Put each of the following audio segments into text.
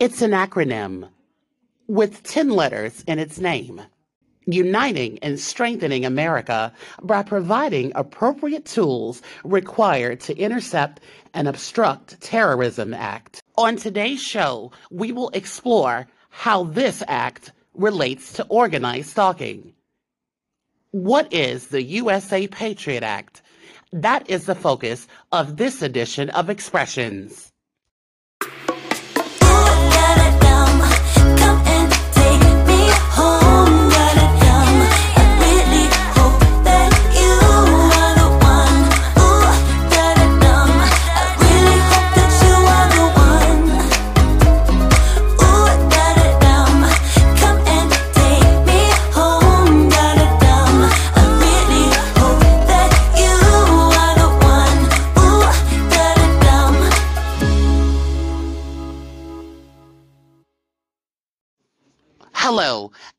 It's an acronym with 10 letters in its name, uniting and strengthening America by providing appropriate tools required to intercept and obstruct terrorism act. On today's show, we will explore how this act relates to organized stalking. What is the USA Patriot Act? That is the focus of this edition of Expressions.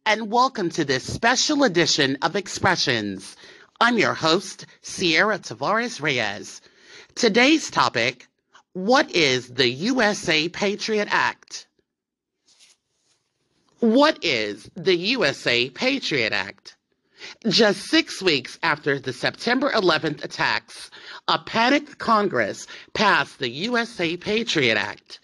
And welcome to this special edition of Expressions. I'm your host, Ciara Tavares Reyes. Today's topic What is the USA Patriot Act? What is the USA Patriot Act? Just six weeks after the September 11th attacks, a panicked Congress passed the USA Patriot Act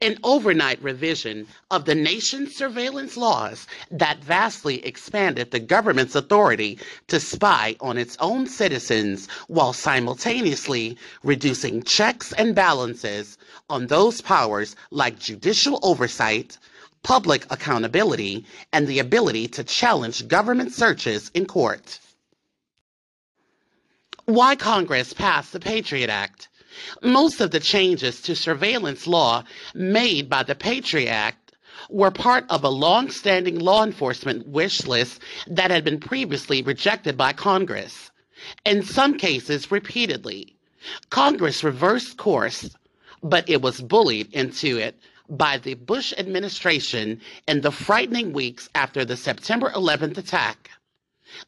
an overnight revision of the nation's surveillance laws that vastly expanded the government's authority to spy on its own citizens while simultaneously reducing checks and balances on those powers like judicial oversight, public accountability, and the ability to challenge government searches in court. Why Congress passed the Patriot Act? Most of the changes to surveillance law made by the Patriot Act were part of a long-standing law enforcement wish list that had been previously rejected by Congress. In some cases, repeatedly. Congress reversed course, but it was bullied into it by the Bush administration in the frightening weeks after the September 11th attack.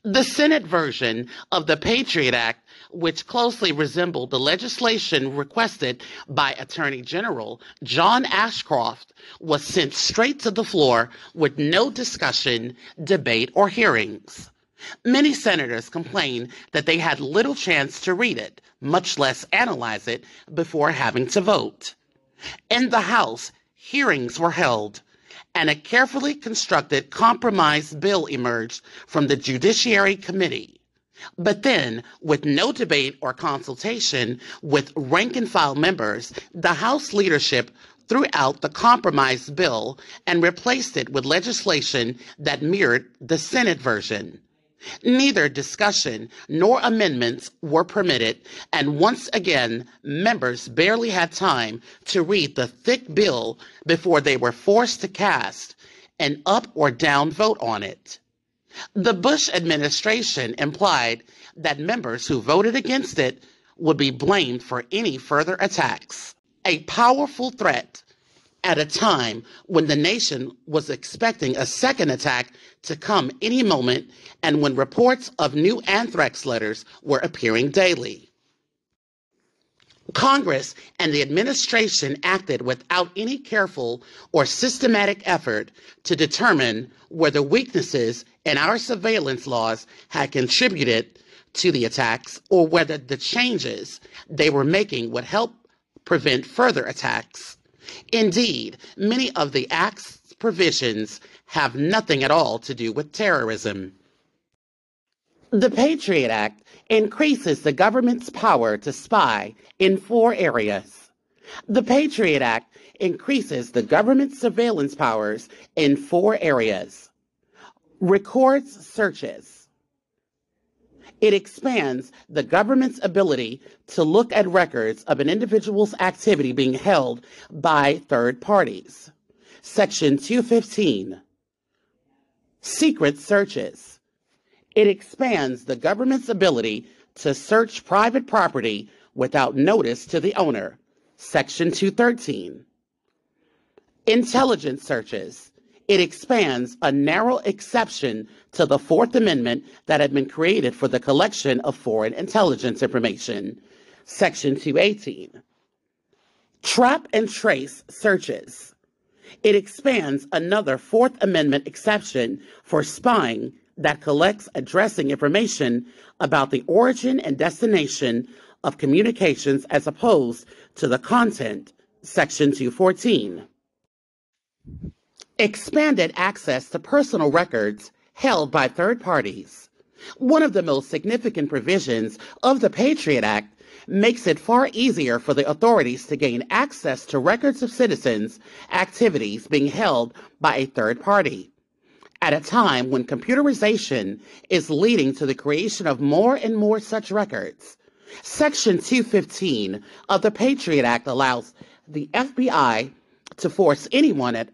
The Senate version of the Patriot Act which closely resembled the legislation requested by Attorney General John Ashcroft, was sent straight to the floor with no discussion, debate, or hearings. Many senators complained that they had little chance to read it, much less analyze it, before having to vote. In the House, hearings were held, and a carefully constructed compromise bill emerged from the Judiciary Committee. But then, with no debate or consultation with rank and file members, the House leadership threw out the compromise bill and replaced it with legislation that mirrored the Senate version. Neither discussion nor amendments were permitted, and once again, members barely had time to read the thick bill before they were forced to cast an up or down vote on it. The Bush administration implied that members who voted against it would be blamed for any further attacks. A powerful threat at a time when the nation was expecting a second attack to come any moment and when reports of new anthrax letters were appearing daily. Congress and the administration acted without any careful or systematic effort to determine whether weaknesses in our surveillance laws had contributed to the attacks or whether the changes they were making would help prevent further attacks. Indeed, many of the Act's provisions have nothing at all to do with terrorism. The Patriot Act increases the government's power to spy in four areas. The Patriot Act increases the government's surveillance powers in four areas. Records searches. It expands the government's ability to look at records of an individual's activity being held by third parties. Section 215. Secret searches it expands the government's ability to search private property without notice to the owner. Section 213. Intelligence searches. It expands a narrow exception to the Fourth Amendment that had been created for the collection of foreign intelligence information. Section 218. Trap and trace searches. It expands another Fourth Amendment exception for spying that collects addressing information about the origin and destination of communications as opposed to the content, Section 214. Expanded access to personal records held by third parties. One of the most significant provisions of the Patriot Act makes it far easier for the authorities to gain access to records of citizens' activities being held by a third party. At a time when computerization is leading to the creation of more and more such records, Section 215 of the Patriot Act allows the FBI to force anyone at,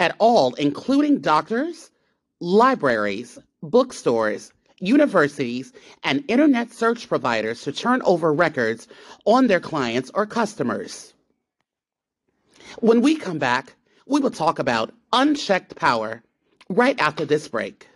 at all, including doctors, libraries, bookstores, universities, and internet search providers to turn over records on their clients or customers. When we come back, we will talk about unchecked power right after this break.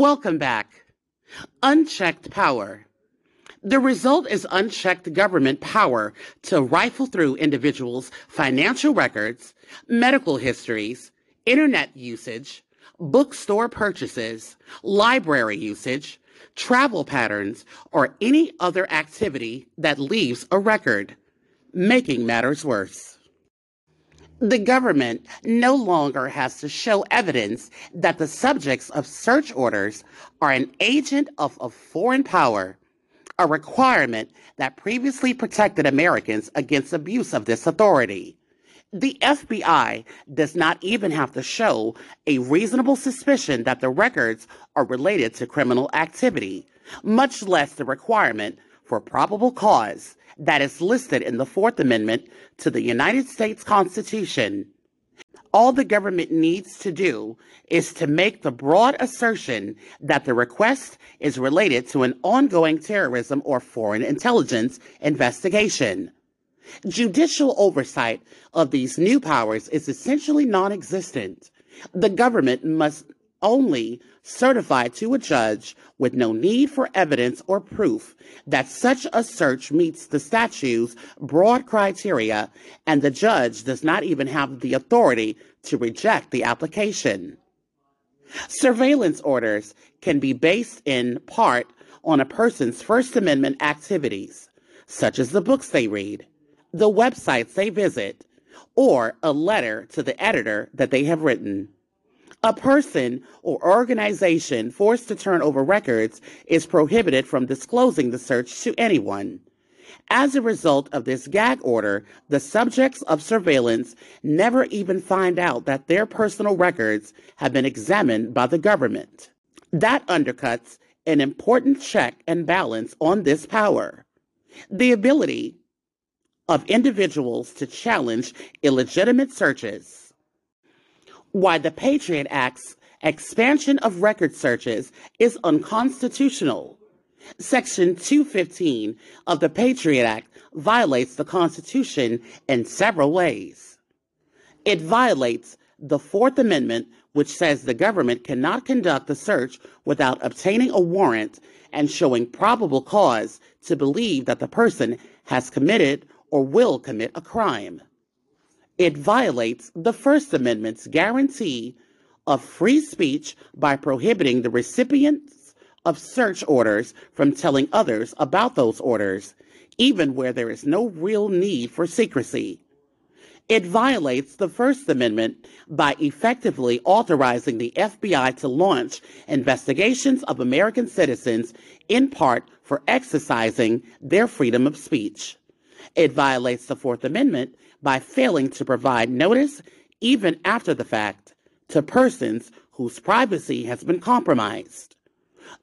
Welcome back. Unchecked power. The result is unchecked government power to rifle through individuals' financial records, medical histories, internet usage, bookstore purchases, library usage, travel patterns, or any other activity that leaves a record, making matters worse. The government no longer has to show evidence that the subjects of search orders are an agent of a foreign power, a requirement that previously protected Americans against abuse of this authority. The FBI does not even have to show a reasonable suspicion that the records are related to criminal activity, much less the requirement for probable cause that is listed in the Fourth Amendment to the United States Constitution. All the government needs to do is to make the broad assertion that the request is related to an ongoing terrorism or foreign intelligence investigation. Judicial oversight of these new powers is essentially non existent. The government must only certified to a judge with no need for evidence or proof that such a search meets the statute's broad criteria, and the judge does not even have the authority to reject the application. Surveillance orders can be based in part on a person's First Amendment activities, such as the books they read, the websites they visit, or a letter to the editor that they have written. A person or organization forced to turn over records is prohibited from disclosing the search to anyone. As a result of this gag order, the subjects of surveillance never even find out that their personal records have been examined by the government. That undercuts an important check and balance on this power. The ability of individuals to challenge illegitimate searches why the Patriot Act's expansion of record searches is unconstitutional. Section 215 of the Patriot Act violates the Constitution in several ways. It violates the Fourth Amendment, which says the government cannot conduct a search without obtaining a warrant and showing probable cause to believe that the person has committed or will commit a crime. It violates the First Amendment's guarantee of free speech by prohibiting the recipients of search orders from telling others about those orders, even where there is no real need for secrecy. It violates the First Amendment by effectively authorizing the FBI to launch investigations of American citizens in part for exercising their freedom of speech. It violates the Fourth Amendment by failing to provide notice, even after the fact, to persons whose privacy has been compromised.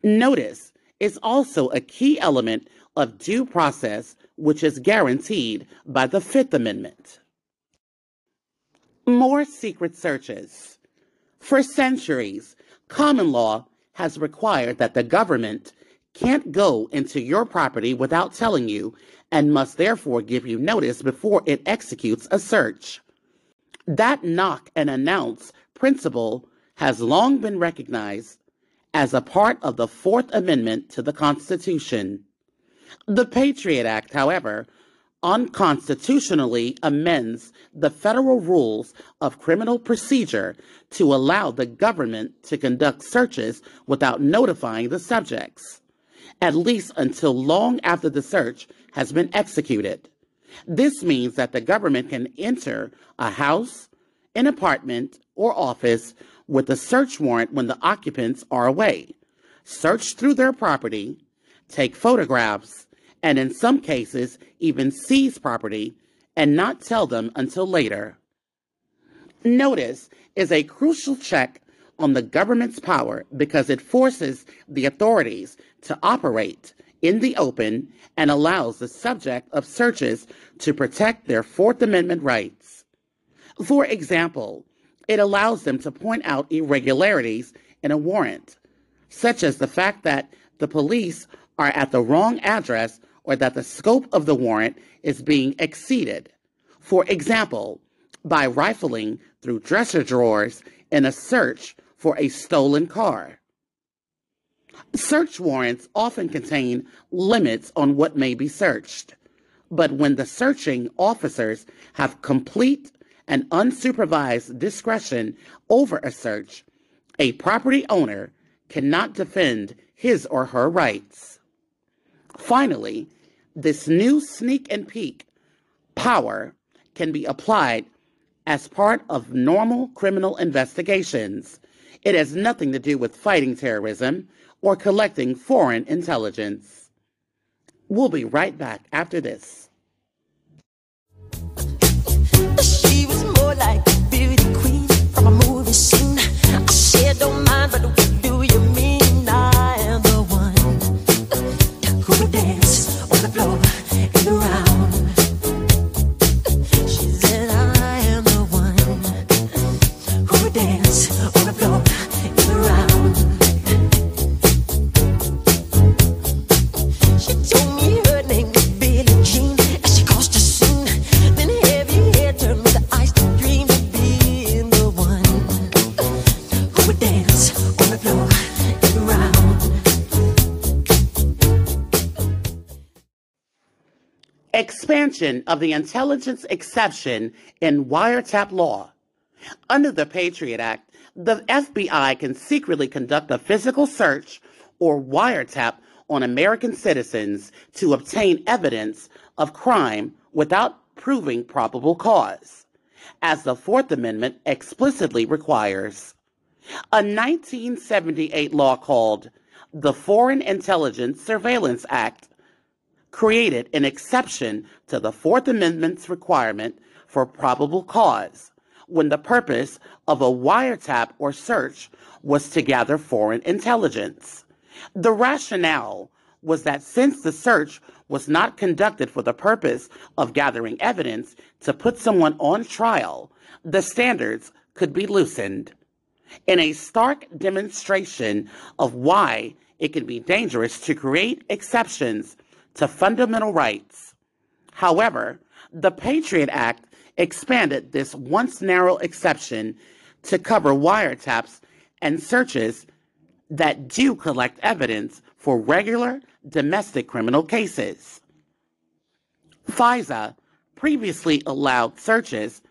Notice is also a key element of due process which is guaranteed by the Fifth Amendment. More secret searches. For centuries, common law has required that the government can't go into your property without telling you and must therefore give you notice before it executes a search. That knock and announce principle has long been recognized as a part of the Fourth Amendment to the Constitution. The Patriot Act, however, unconstitutionally amends the federal rules of criminal procedure to allow the government to conduct searches without notifying the subjects at least until long after the search has been executed. This means that the government can enter a house, an apartment, or office with a search warrant when the occupants are away, search through their property, take photographs, and in some cases, even seize property and not tell them until later. Notice is a crucial check on the government's power because it forces the authorities to operate in the open and allows the subject of searches to protect their Fourth Amendment rights. For example, it allows them to point out irregularities in a warrant, such as the fact that the police are at the wrong address or that the scope of the warrant is being exceeded. For example, by rifling through dresser drawers in a search for a stolen car. Search warrants often contain limits on what may be searched, but when the searching officers have complete and unsupervised discretion over a search, a property owner cannot defend his or her rights. Finally, this new sneak and peek power can be applied as part of normal criminal investigations it has nothing to do with fighting terrorism or collecting foreign intelligence. We'll be right back after this. She was more like a beauty queen from a movie scene. I said, don't mind, but what do you mean? I am the one who dance on the floor. Expansion of the intelligence exception in wiretap law. Under the Patriot Act, the FBI can secretly conduct a physical search or wiretap on American citizens to obtain evidence of crime without proving probable cause, as the Fourth Amendment explicitly requires. A 1978 law called the Foreign Intelligence Surveillance Act created an exception to the Fourth Amendment's requirement for probable cause when the purpose of a wiretap or search was to gather foreign intelligence. The rationale was that since the search was not conducted for the purpose of gathering evidence to put someone on trial, the standards could be loosened. In a stark demonstration of why it can be dangerous to create exceptions to fundamental rights. However, the Patriot Act expanded this once narrow exception to cover wiretaps and searches that do collect evidence for regular domestic criminal cases. FISA previously allowed searches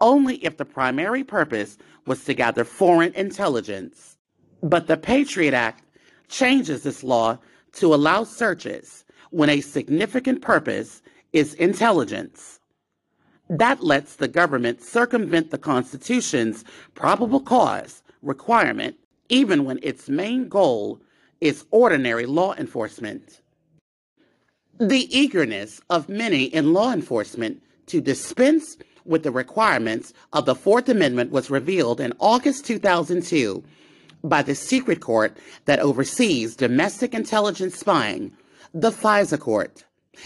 only if the primary purpose was to gather foreign intelligence. But the Patriot Act changes this law to allow searches when a significant purpose is intelligence. That lets the government circumvent the Constitution's probable cause requirement even when its main goal is ordinary law enforcement. The eagerness of many in law enforcement to dispense with the requirements of the Fourth Amendment was revealed in August 2002 by the secret court that oversees domestic intelligence spying the FISA court.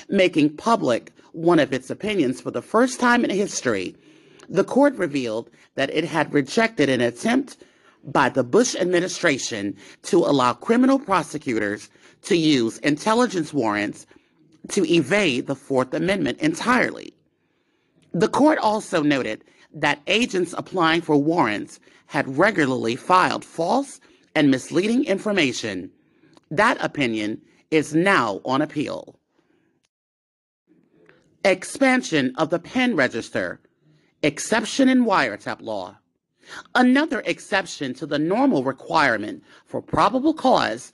Making public one of its opinions for the first time in history, the court revealed that it had rejected an attempt by the Bush administration to allow criminal prosecutors to use intelligence warrants to evade the Fourth Amendment entirely. The court also noted that agents applying for warrants had regularly filed false and misleading information. That opinion is now on appeal. Expansion of the pen register, exception in wiretap law. Another exception to the normal requirement for probable cause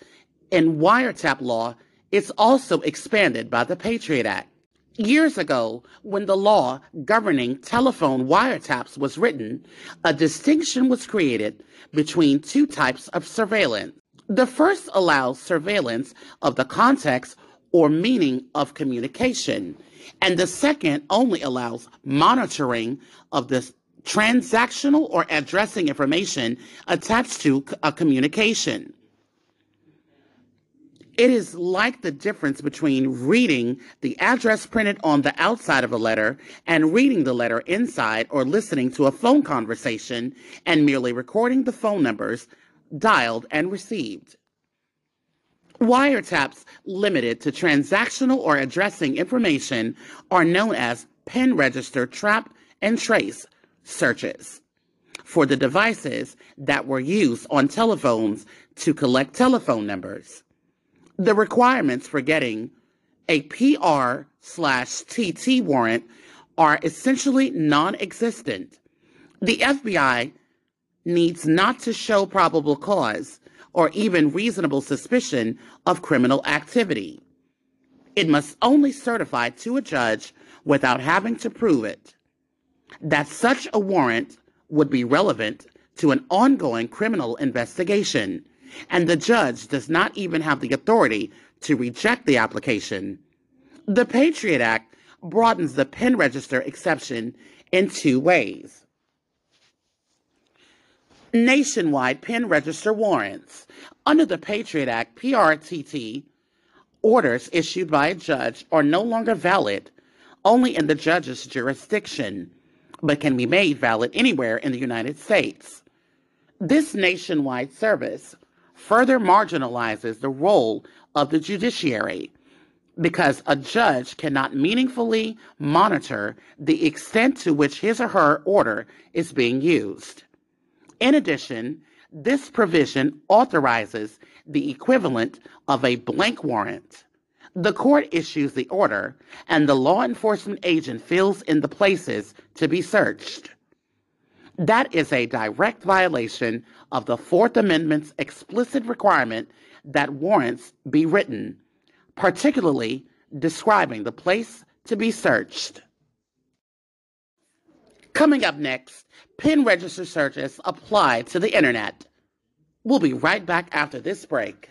in wiretap law is also expanded by the Patriot Act. Years ago, when the law governing telephone wiretaps was written, a distinction was created between two types of surveillance. The first allows surveillance of the context or meaning of communication, and the second only allows monitoring of the transactional or addressing information attached to a communication. It is like the difference between reading the address printed on the outside of a letter and reading the letter inside or listening to a phone conversation and merely recording the phone numbers dialed and received. Wiretaps limited to transactional or addressing information are known as pen register trap and trace searches for the devices that were used on telephones to collect telephone numbers the requirements for getting a PR slash TT warrant are essentially non existent. The FBI needs not to show probable cause or even reasonable suspicion of criminal activity. It must only certify to a judge without having to prove it that such a warrant would be relevant to an ongoing criminal investigation and the judge does not even have the authority to reject the application. The Patriot Act broadens the pen register exception in two ways. Nationwide pen register warrants. Under the Patriot Act, PRTT orders issued by a judge are no longer valid only in the judge's jurisdiction, but can be made valid anywhere in the United States. This nationwide service further marginalizes the role of the judiciary because a judge cannot meaningfully monitor the extent to which his or her order is being used. In addition, this provision authorizes the equivalent of a blank warrant. The court issues the order, and the law enforcement agent fills in the places to be searched. That is a direct violation of the Fourth Amendment's explicit requirement that warrants be written, particularly describing the place to be searched. Coming up next, pen register searches apply to the internet. We'll be right back after this break.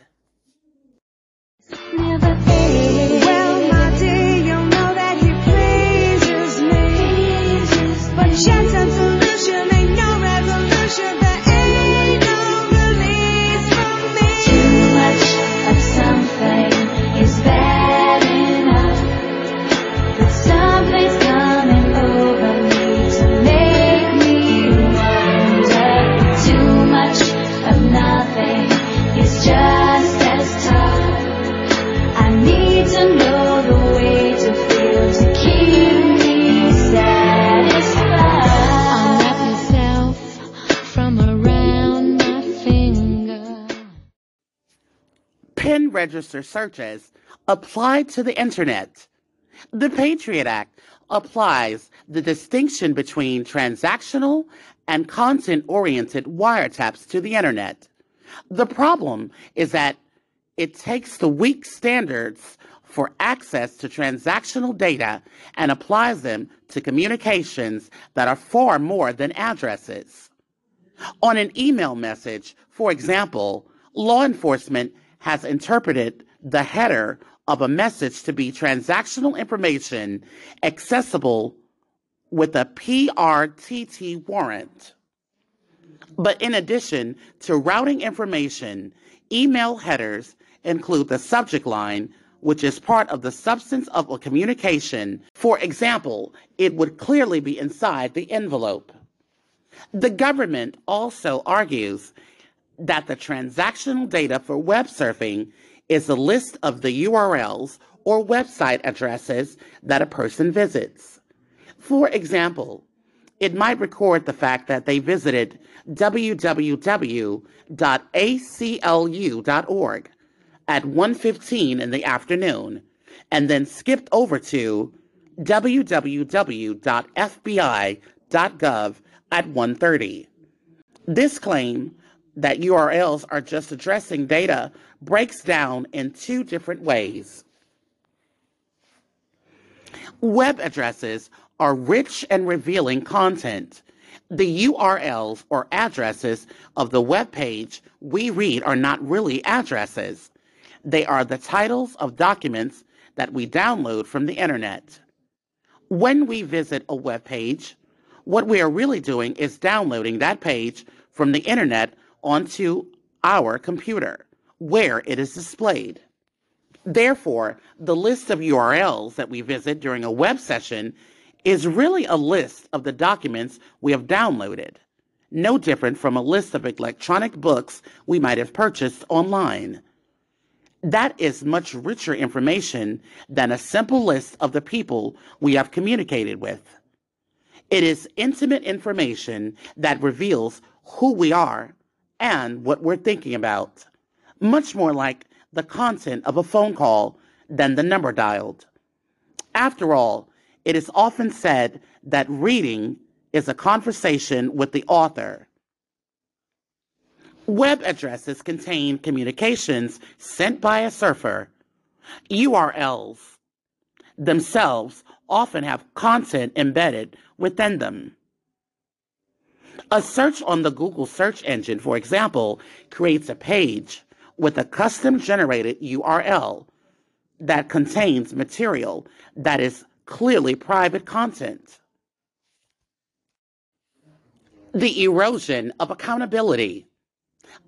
Register searches apply to the internet. The Patriot Act applies the distinction between transactional and content oriented wiretaps to the internet. The problem is that it takes the weak standards for access to transactional data and applies them to communications that are far more than addresses. On an email message, for example, law enforcement has interpreted the header of a message to be transactional information accessible with a PRTT warrant. But in addition to routing information, email headers include the subject line which is part of the substance of a communication. For example, it would clearly be inside the envelope. The government also argues that the transactional data for web surfing is a list of the URLs or website addresses that a person visits. For example, it might record the fact that they visited www.aclu.org at 1:15 in the afternoon and then skipped over to www.fbi.gov at 1:30. This claim that URLs are just addressing data breaks down in two different ways. Web addresses are rich and revealing content. The URLs or addresses of the web page we read are not really addresses. They are the titles of documents that we download from the internet. When we visit a web page, what we are really doing is downloading that page from the internet onto our computer, where it is displayed. Therefore, the list of URLs that we visit during a web session is really a list of the documents we have downloaded, no different from a list of electronic books we might have purchased online. That is much richer information than a simple list of the people we have communicated with. It is intimate information that reveals who we are and what we're thinking about, much more like the content of a phone call than the number dialed. After all, it is often said that reading is a conversation with the author. Web addresses contain communications sent by a surfer. URLs themselves often have content embedded within them. A search on the Google search engine, for example, creates a page with a custom generated URL that contains material that is clearly private content. The erosion of accountability.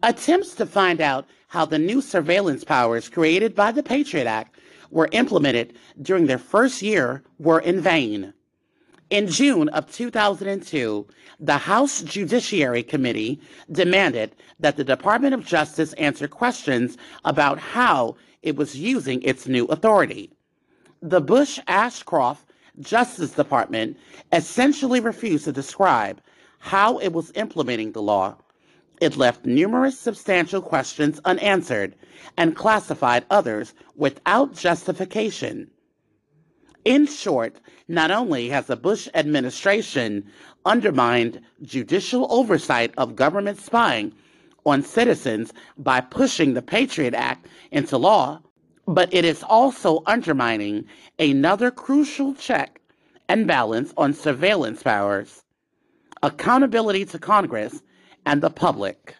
Attempts to find out how the new surveillance powers created by the Patriot Act were implemented during their first year were in vain. In June of 2002, the House Judiciary Committee demanded that the Department of Justice answer questions about how it was using its new authority. The Bush Ashcroft Justice Department essentially refused to describe how it was implementing the law. It left numerous substantial questions unanswered and classified others without justification. In short, not only has the Bush administration undermined judicial oversight of government spying on citizens by pushing the Patriot Act into law, but it is also undermining another crucial check and balance on surveillance powers, accountability to Congress and the public.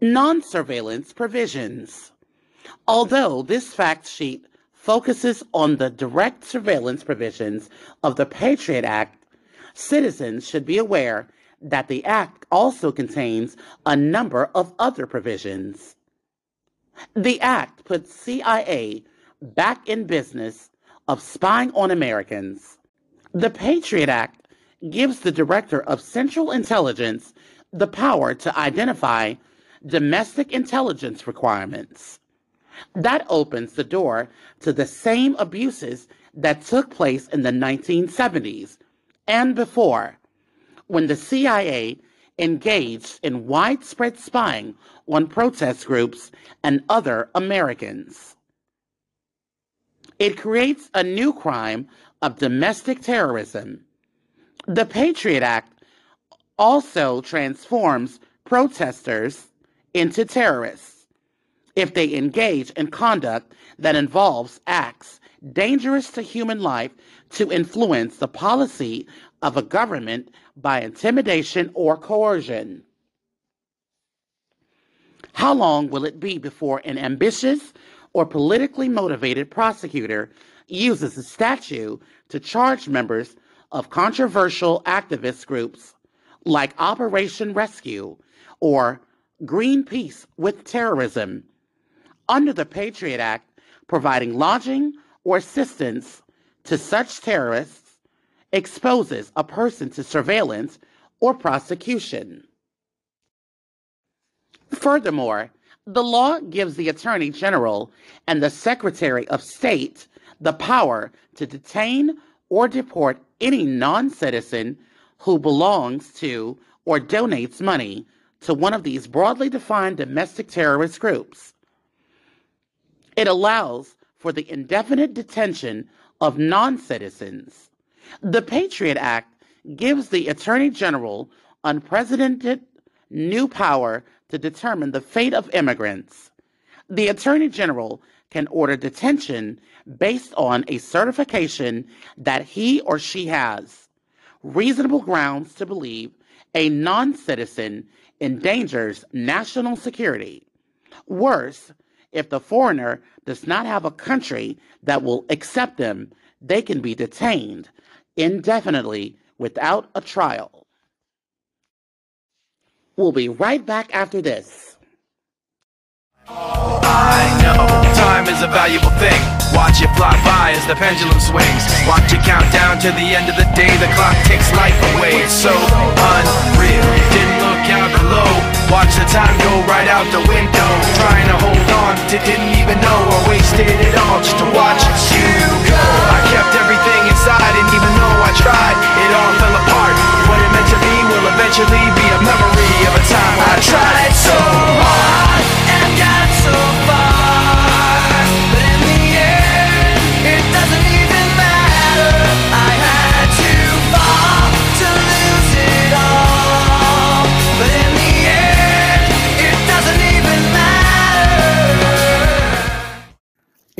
Non surveillance provisions. Although this fact sheet focuses on the direct surveillance provisions of the Patriot Act, citizens should be aware that the Act also contains a number of other provisions. The Act puts CIA back in business of spying on Americans. The Patriot Act gives the Director of Central Intelligence the power to identify domestic intelligence requirements. That opens the door to the same abuses that took place in the 1970s and before, when the CIA engaged in widespread spying on protest groups and other Americans. It creates a new crime of domestic terrorism. The Patriot Act also transforms protesters into terrorists if they engage in conduct that involves acts dangerous to human life to influence the policy of a government by intimidation or coercion. How long will it be before an ambitious or politically motivated prosecutor uses a statute to charge members of controversial activist groups like Operation Rescue or Greenpeace with terrorism under the Patriot Act, providing lodging or assistance to such terrorists exposes a person to surveillance or prosecution. Furthermore, the law gives the Attorney General and the Secretary of State the power to detain or deport any non citizen who belongs to or donates money to one of these broadly defined domestic terrorist groups. It allows for the indefinite detention of non citizens. The Patriot Act gives the Attorney General unprecedented new power to determine the fate of immigrants. The Attorney General can order detention based on a certification that he or she has reasonable grounds to believe a non citizen endangers national security. Worse, if the foreigner does not have a country that will accept them, they can be detained indefinitely without a trial. We'll be right back after this. I know time is a valuable thing. Watch it fly by as the pendulum swings. Watch it count down to the end of the day. The clock takes life away. It's so unreal. Didn't look out. Watch the time go right out the window. Trying to hold on to didn't even know I wasted it all just to watch you go. I kept everything inside, and even though I tried, it all fell apart. What it meant to be will eventually be a memory of a time I tried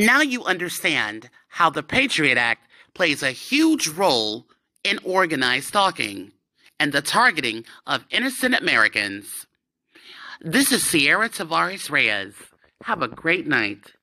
Now you understand how the Patriot Act plays a huge role in organized stalking and the targeting of innocent Americans. This is Ciara Tavares Reyes. Have a great night.